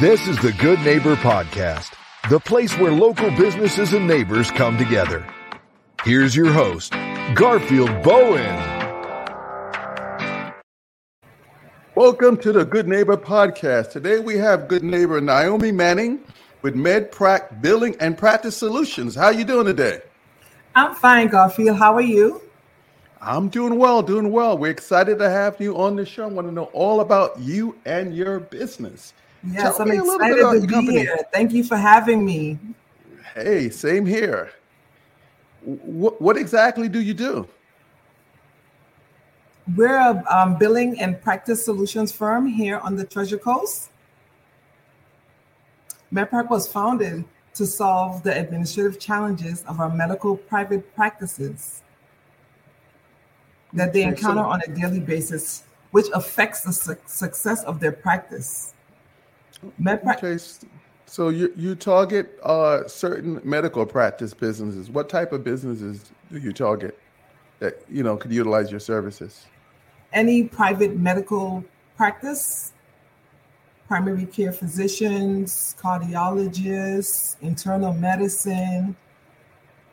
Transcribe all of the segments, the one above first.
This is the Good Neighbor Podcast, the place where local businesses and neighbors come together. Here's your host, Garfield Bowen. Welcome to the Good Neighbor Podcast. Today we have Good Neighbor Naomi Manning with MedPrac Billing and Practice Solutions. How are you doing today? I'm fine, Garfield. How are you? I'm doing well, doing well. We're excited to have you on the show. I want to know all about you and your business. Yes, Tell I'm excited to be here. Thank you for having me. Hey, same here. What, what exactly do you do? We're a um, billing and practice solutions firm here on the Treasure Coast. MedPrac was founded to solve the administrative challenges of our medical private practices that they encounter on a daily basis, which affects the su- success of their practice. MedPrac- okay, so you you target uh, certain medical practice businesses. What type of businesses do you target that you know could utilize your services? Any private medical practice, primary care physicians, cardiologists, internal medicine,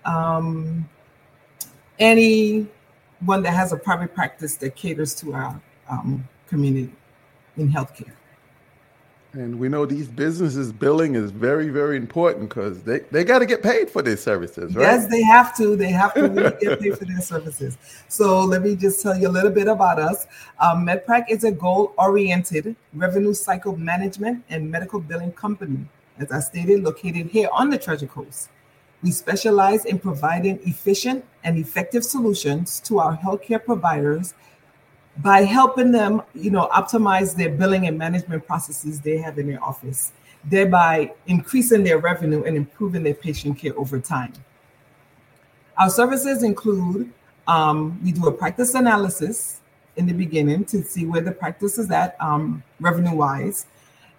um, any one that has a private practice that caters to our um, community in healthcare. And we know these businesses billing is very, very important because they, they got to get paid for their services, right? Yes, they have to. They have to really get paid for their services. So let me just tell you a little bit about us. Um, MedPrac is a goal-oriented revenue cycle management and medical billing company, as I stated, located here on the Treasure Coast. We specialize in providing efficient and effective solutions to our healthcare providers by helping them, you know, optimize their billing and management processes they have in their office, thereby increasing their revenue and improving their patient care over time. Our services include um, we do a practice analysis in the beginning to see where the practice is at um, revenue wise.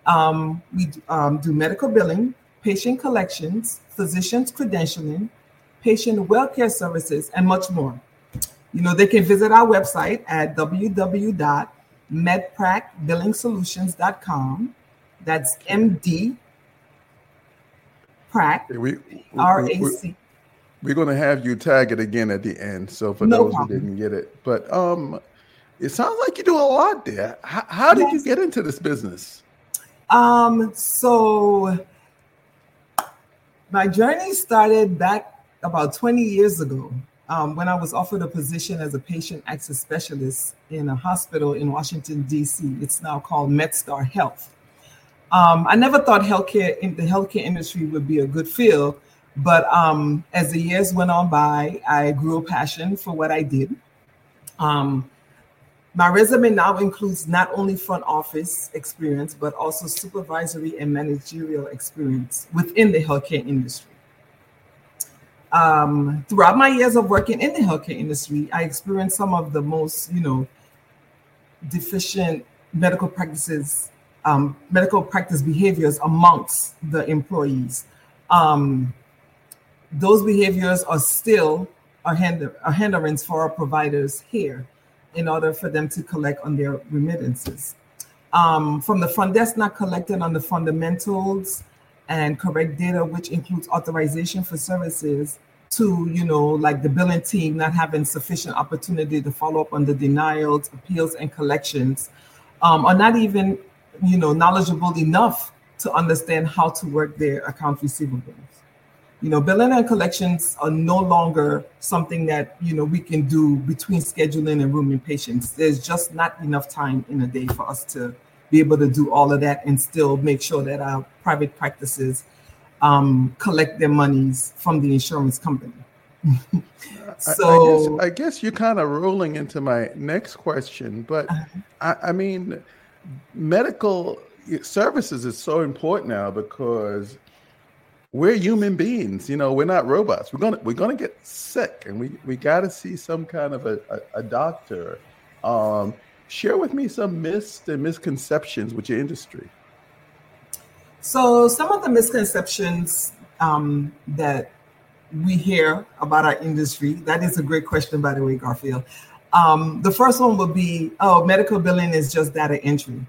Um, we um, do medical billing, patient collections, physicians credentialing, patient welfare services, and much more. You know, they can visit our website at www.medpracbillingsolutions.com. That's MD Prac, we, R-A-C. We, are going to have you tag it again at the end. So for no those problem. who didn't get it, but um, it sounds like you do a lot there. How, how did yes. you get into this business? Um, so my journey started back about 20 years ago um, when I was offered a position as a patient access specialist in a hospital in Washington, D.C. It's now called MedStar Health. Um, I never thought healthcare in the healthcare industry would be a good field, but um, as the years went on by, I grew a passion for what I did. Um, my resume now includes not only front office experience, but also supervisory and managerial experience within the healthcare industry um, throughout my years of working in the healthcare industry, I experienced some of the most, you know, deficient medical practices, um, medical practice behaviors amongst the employees. Um, those behaviors are still a, hinder, a hindrance for our providers here in order for them to collect on their remittances. Um, from the front desk not collecting on the fundamentals and correct data, which includes authorization for services, to you know like the billing team not having sufficient opportunity to follow up on the denials appeals and collections um, are not even you know knowledgeable enough to understand how to work their account receivables. You know billing and collections are no longer something that you know we can do between scheduling and rooming patients. There's just not enough time in a day for us to be able to do all of that and still make sure that our private practices um, collect their monies from the insurance company. so I, I, guess, I, guess, you're kind of rolling into my next question, but uh-huh. I, I mean, medical services is so important now because we're human beings you know we're not robots we're gonna we're gonna get sick and we we got to see some kind of a, a, a doctor um, share with me some myths and misconceptions with your industry so, some of the misconceptions um, that we hear about our industry, that is a great question, by the way, Garfield. Um, the first one would be oh, medical billing is just data entry.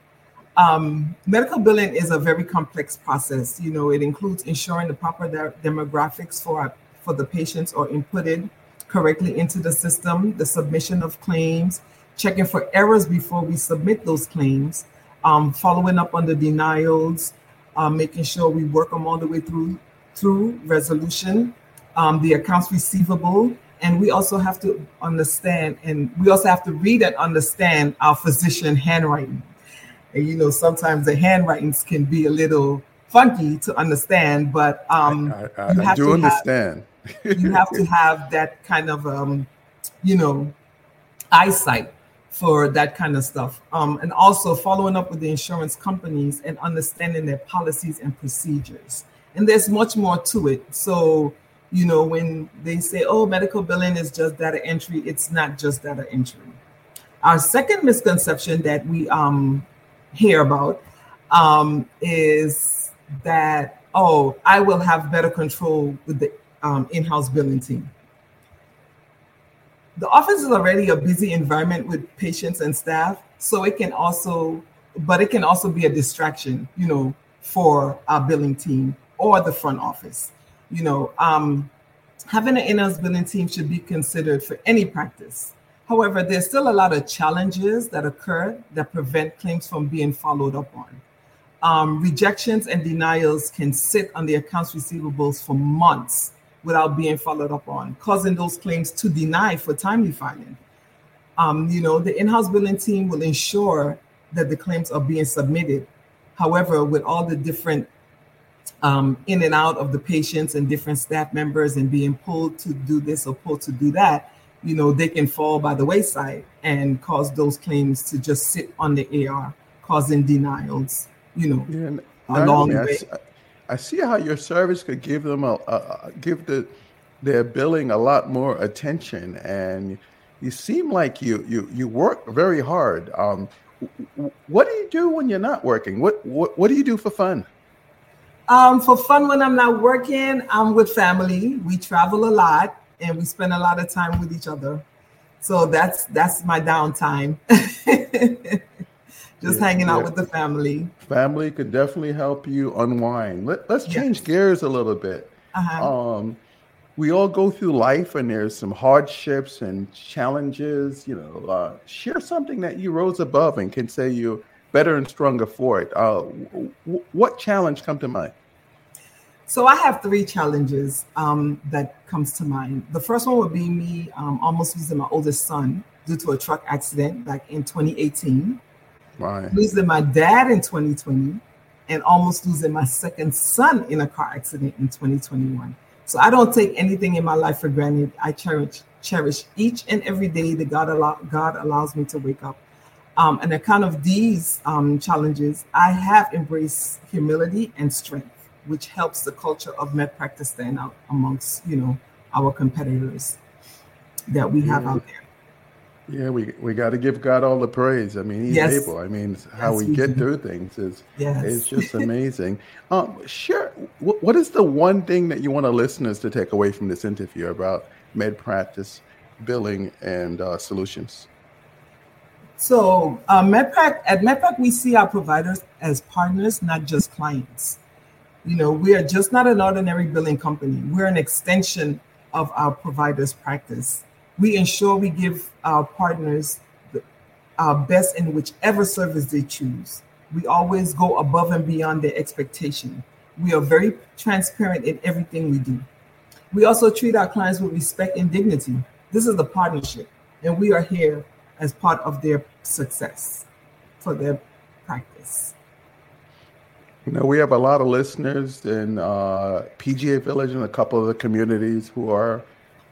Um, medical billing is a very complex process. You know, it includes ensuring the proper de- demographics for for the patients are inputted correctly into the system, the submission of claims, checking for errors before we submit those claims, um, following up on the denials, um, making sure we work them all the way through through resolution, um, the accounts receivable, and we also have to understand and we also have to read and understand our physician handwriting. And you know, sometimes the handwritings can be a little funky to understand, but um, I, I, I do understand. Have, you have to have that kind of um, you know eyesight for that kind of stuff. Um, and also following up with the insurance companies and understanding their policies and procedures. And there's much more to it. So, you know, when they say, oh, medical billing is just data entry, it's not just data entry. Our second misconception that we um, hear about um, is that, oh, I will have better control with the um, in house billing team the office is already a busy environment with patients and staff so it can also but it can also be a distraction you know for our billing team or the front office. You know um, having an in-house billing team should be considered for any practice. However there's still a lot of challenges that occur that prevent claims from being followed up on. Um, rejections and denials can sit on the accounts receivables for months without being followed up on, causing those claims to deny for timely filing. Um, you know, the in-house billing team will ensure that the claims are being submitted. However, with all the different um, in and out of the patients and different staff members and being pulled to do this or pulled to do that, you know, they can fall by the wayside and cause those claims to just sit on the AR, causing denials, you know, yeah, along the way. I see how your service could give them a, a, give the their billing a lot more attention, and you seem like you you you work very hard. Um, what do you do when you're not working? What what what do you do for fun? Um, for fun when I'm not working, I'm with family. We travel a lot and we spend a lot of time with each other. So that's that's my downtime. just yeah, hanging out yeah. with the family. Family could definitely help you unwind. Let, us change yes. gears a little bit. Uh-huh. Um, we all go through life and there's some hardships and challenges. You know, uh, share something that you rose above and can say you're better and stronger for it. Uh, w- what challenge come to mind? So I have three challenges um, that comes to mind. The first one would be me um, almost losing my oldest son due to a truck accident back in 2018. Right. Losing my dad in 2020 and almost losing my second son in a car accident in 2021. So I don't take anything in my life for granted. I cherish cherish each and every day that God allow, God allows me to wake up. Um, and account of these um, challenges, I have embraced humility and strength, which helps the culture of med practice stand out amongst you know our competitors that we have out there. Yeah, we we got to give God all the praise. I mean, He's yes. able. I mean, how yes, we get do. through things is yes. is just amazing. um, sure. What, what is the one thing that you want our listeners to take away from this interview about med practice, billing, and uh, solutions? So, uh, MedPrac at MedPrac, we see our providers as partners, not just clients. You know, we are just not an ordinary billing company. We're an extension of our providers' practice we ensure we give our partners our best in whichever service they choose. We always go above and beyond their expectation. We are very transparent in everything we do. We also treat our clients with respect and dignity. This is the partnership, and we are here as part of their success for their practice. You know, we have a lot of listeners in uh, PGA Village and a couple of the communities who are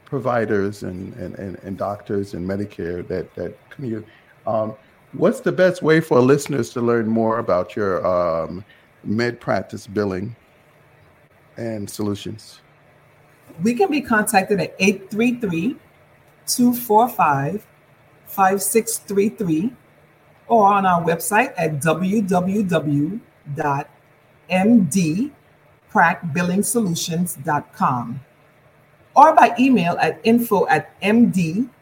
providers and, and, and, and doctors and Medicare that, that commute. Um, what's the best way for listeners to learn more about your um, med practice billing and solutions? We can be contacted at 833 245 5633 or on our website at www.mdpracbillingsolutions.com or by email at info at md-prac.com.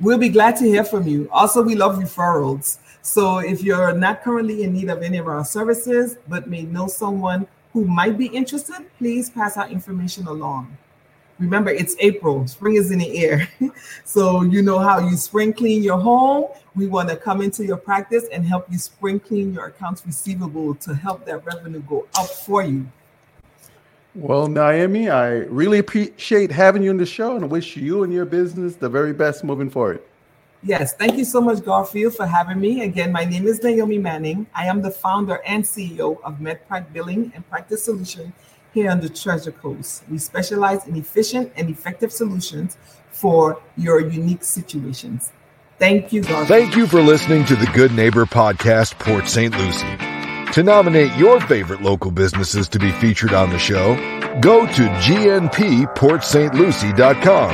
We'll be glad to hear from you. Also, we love referrals. So if you're not currently in need of any of our services, but may know someone who might be interested, please pass our information along. Remember, it's April, spring is in the air. so, you know how you spring clean your home. We want to come into your practice and help you spring clean your accounts receivable to help that revenue go up for you. Well, Naomi, I really appreciate having you on the show and wish you and your business the very best moving forward. Yes, thank you so much, Garfield, for having me. Again, my name is Naomi Manning. I am the founder and CEO of MedPrac Billing and Practice Solution here on the Treasure Coast. We specialize in efficient and effective solutions for your unique situations. Thank you, Garfield. Thank you for listening to the Good Neighbor Podcast, Port St. Lucie. To nominate your favorite local businesses to be featured on the show, go to gnpportstlucie.com.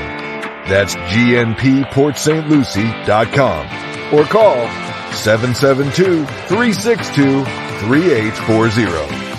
That's gnpportstlucie.com or call 772 362 3840.